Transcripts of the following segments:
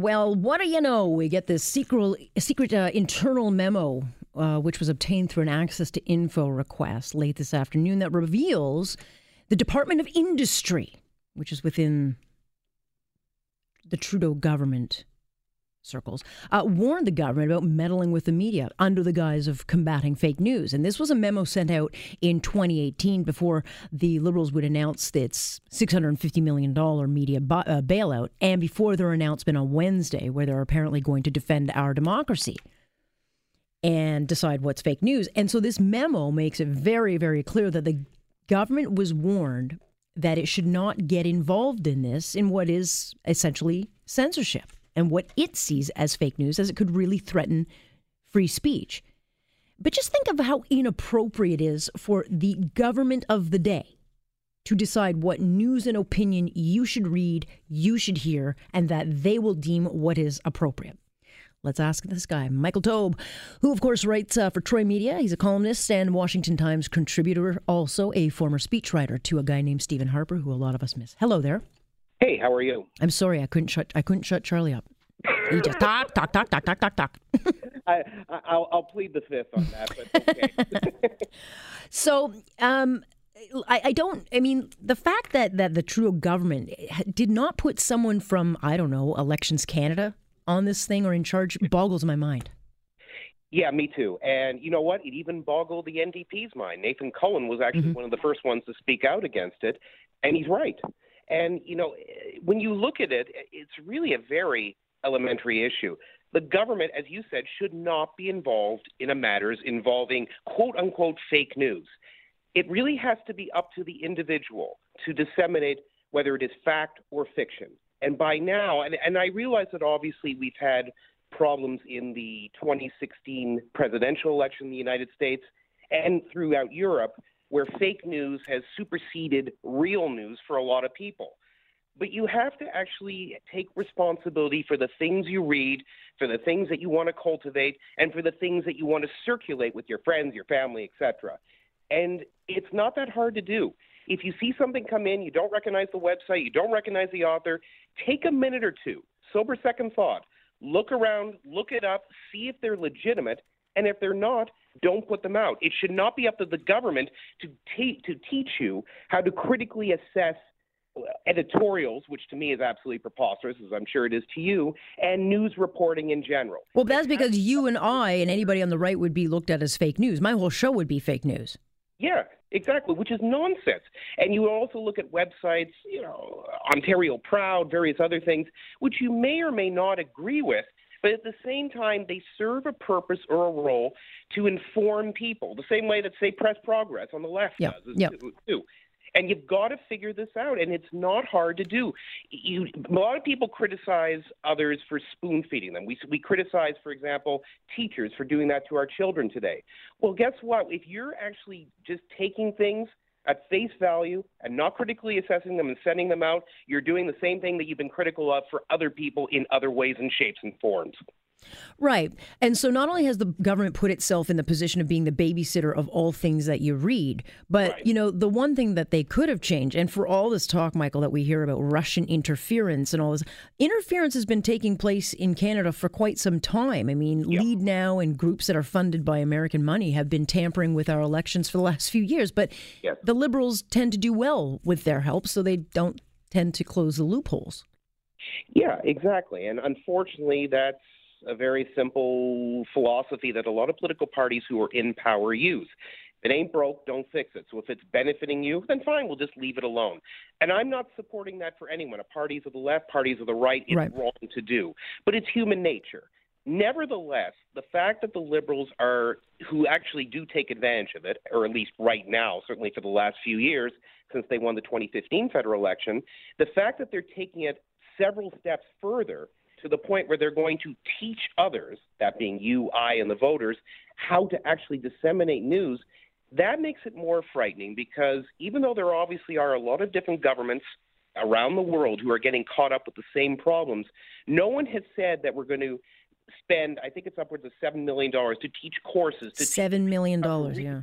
Well, what do you know? We get this secret, secret uh, internal memo, uh, which was obtained through an access to info request late this afternoon, that reveals the Department of Industry, which is within the Trudeau government, circles, uh, warned the government about meddling with the media under the guise of combating fake news. And this was a memo sent out in 2018 before the Liberals would announce its $650 million media uh, bailout and before their announcement on Wednesday, where they're apparently going to defend our democracy and decide what's fake news. And so this memo makes it very, very clear that the government was warned that it should not get involved in this in what is essentially censorship and what it sees as fake news, as it could really threaten free speech. But just think of how inappropriate it is for the government of the day to decide what news and opinion you should read, you should hear, and that they will deem what is appropriate. Let's ask this guy, Michael Taube, who, of course, writes uh, for Troy Media. He's a columnist and Washington Times contributor, also a former speechwriter to a guy named Stephen Harper, who a lot of us miss. Hello there. Hey, how are you? I'm sorry, I couldn't shut I couldn't shut Charlie up. He just talk, talk, talk, talk, talk, talk, talk. I, I'll, I'll plead the fifth on that, but okay. so, um, I, I, don't. I mean, the fact that that the Trudeau government did not put someone from I don't know Elections Canada on this thing or in charge boggles my mind. Yeah, me too. And you know what? It even boggled the NDP's mind. Nathan Cullen was actually mm-hmm. one of the first ones to speak out against it, and he's right. And, you know, eh, when you look at it, eh, it's really a very elementary issue. The government, as you said, should not be involved in matters involving quote unquote fake news. It really has to be up to the individual to disseminate whether it is fact or fiction. And by now, and, and I realize that obviously we've had problems in the 2016 presidential election in the United States and throughout Europe where fake news has superseded real news for a lot of people. But you have to actually take responsibility for the things you read, for the things that you want to cultivate, and for the things that you want to circulate with your friends, your family, etc. And it's not that hard to do. If you see something come in, you don't recognize the website, you don't recognize the author, take a minute or two, sober second thought. Look around, look it up, see if they're legitimate, and if they're not, don't put them out. It should not be up to the government to, te- to teach you how to critically assess uh, editorials, which to me is absolutely preposterous, as I'm sure it is to you, and news reporting in general. Well, that's because you and I and anybody on the right would be looked at as fake news. My whole show would be fake news. Yeah, exactly, which is nonsense. And you also look at websites, you know, Ontario Proud, various other things, which you may or may not agree with, but at the same time, they serve a purpose or a role to inform people, the same way that, say, Press Progress on the left yep. does yep. too. And you've got to figure this out, and it's not hard to do. You, a lot of people criticize others for spoon feeding them. We, we criticize, for example, teachers for doing that to our children today. Well, guess what? If you're actually just taking things at face value and not critically assessing them and sending them out, you're doing the same thing that you've been critical of for other people in other ways and shapes and forms. Right. And so not only has the government put itself in the position of being the babysitter of all things that you read, but right. you know, the one thing that they could have changed and for all this talk Michael that we hear about Russian interference and all this interference has been taking place in Canada for quite some time. I mean, yep. Leadnow and groups that are funded by American money have been tampering with our elections for the last few years, but yes. the liberals tend to do well with their help so they don't tend to close the loopholes. Yeah, exactly. And unfortunately that's a very simple philosophy that a lot of political parties who are in power use. If it ain't broke, don't fix it. So if it's benefiting you, then fine, we'll just leave it alone. And I'm not supporting that for anyone. A parties of the left, parties of the right, it's right. wrong to do. But it's human nature. Nevertheless, the fact that the liberals are, who actually do take advantage of it, or at least right now, certainly for the last few years since they won the 2015 federal election, the fact that they're taking it several steps further to the point where they're going to teach others, that being you, I, and the voters, how to actually disseminate news, that makes it more frightening because even though there obviously are a lot of different governments around the world who are getting caught up with the same problems, no one has said that we're going to spend, I think it's upwards of $7 million to teach courses. To $7 million, yeah.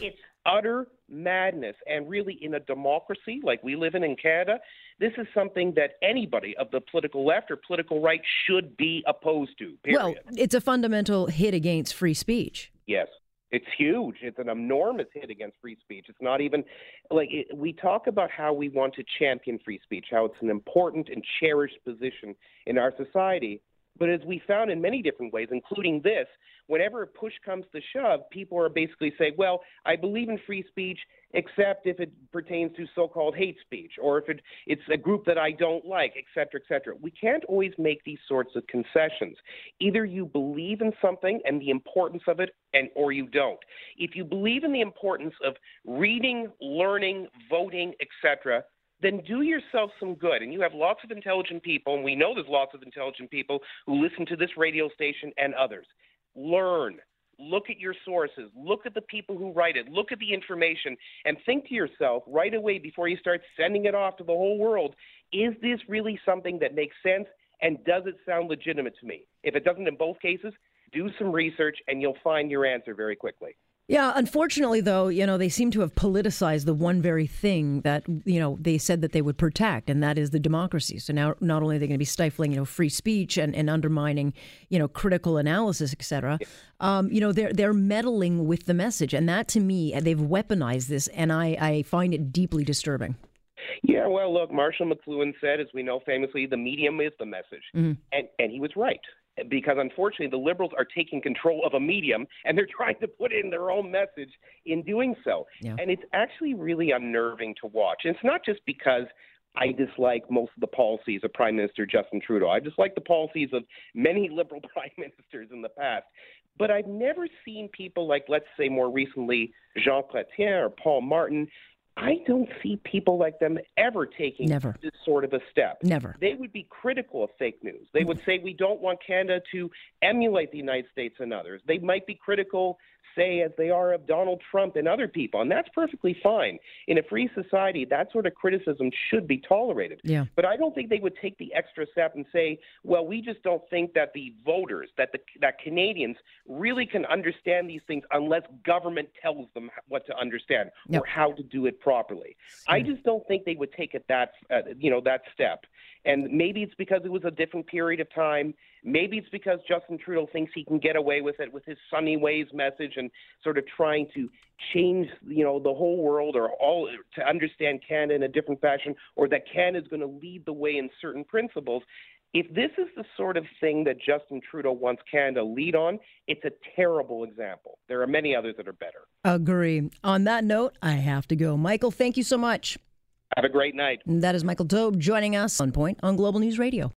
It's utter madness. And really, in a democracy like we live in in Canada, this is something that anybody of the political left or political right should be opposed to. Period. Well, it's a fundamental hit against free speech. Yes. It's huge. It's an enormous hit against free speech. It's not even like it, we talk about how we want to champion free speech, how it's an important and cherished position in our society. But as we found in many different ways, including this, whenever a push comes to shove, people are basically saying, well, I believe in free speech, except if it pertains to so called hate speech or if it, it's a group that I don't like, et cetera, et cetera. We can't always make these sorts of concessions. Either you believe in something and the importance of it, and or you don't. If you believe in the importance of reading, learning, voting, etc., then do yourself some good. And you have lots of intelligent people, and we know there's lots of intelligent people who listen to this radio station and others. Learn. Look at your sources. Look at the people who write it. Look at the information and think to yourself right away before you start sending it off to the whole world is this really something that makes sense? And does it sound legitimate to me? If it doesn't in both cases, do some research and you'll find your answer very quickly. Yeah, unfortunately, though, you know, they seem to have politicized the one very thing that, you know, they said that they would protect, and that is the democracy. So now not only are they going to be stifling, you know, free speech and, and undermining, you know, critical analysis, et cetera, um, you know, they're, they're meddling with the message. And that, to me, they've weaponized this, and I, I find it deeply disturbing. Yeah, well, look, Marshall McLuhan said, as we know famously, the medium is the message. Mm-hmm. And, and he was right because unfortunately the liberals are taking control of a medium and they're trying to put in their own message in doing so. Yeah. And it's actually really unnerving to watch. And it's not just because I dislike most of the policies of Prime Minister Justin Trudeau. I dislike the policies of many liberal prime ministers in the past. But I've never seen people like, let's say more recently, Jean Chrétien or Paul Martin I don't see people like them ever taking Never. this sort of a step. Never. They would be critical of fake news. They would mm. say we don't want Canada to emulate the United States and others. They might be critical say as they are of Donald Trump and other people, and that's perfectly fine. In a free society, that sort of criticism should be tolerated. Yeah. But I don't think they would take the extra step and say, well, we just don't think that the voters, that the that Canadians really can understand these things unless government tells them what to understand yep. or how to do it properly. I just don't think they would take it that uh, you know that step. And maybe it's because it was a different period of time. Maybe it's because Justin Trudeau thinks he can get away with it with his sunny ways message and sort of trying to change, you know, the whole world or all to understand Canada in a different fashion, or that Canada is going to lead the way in certain principles. If this is the sort of thing that Justin Trudeau wants Canada lead on, it's a terrible example. There are many others that are better. Agree. On that note, I have to go. Michael, thank you so much. Have a great night. That is Michael Taube joining us on Point on Global News Radio.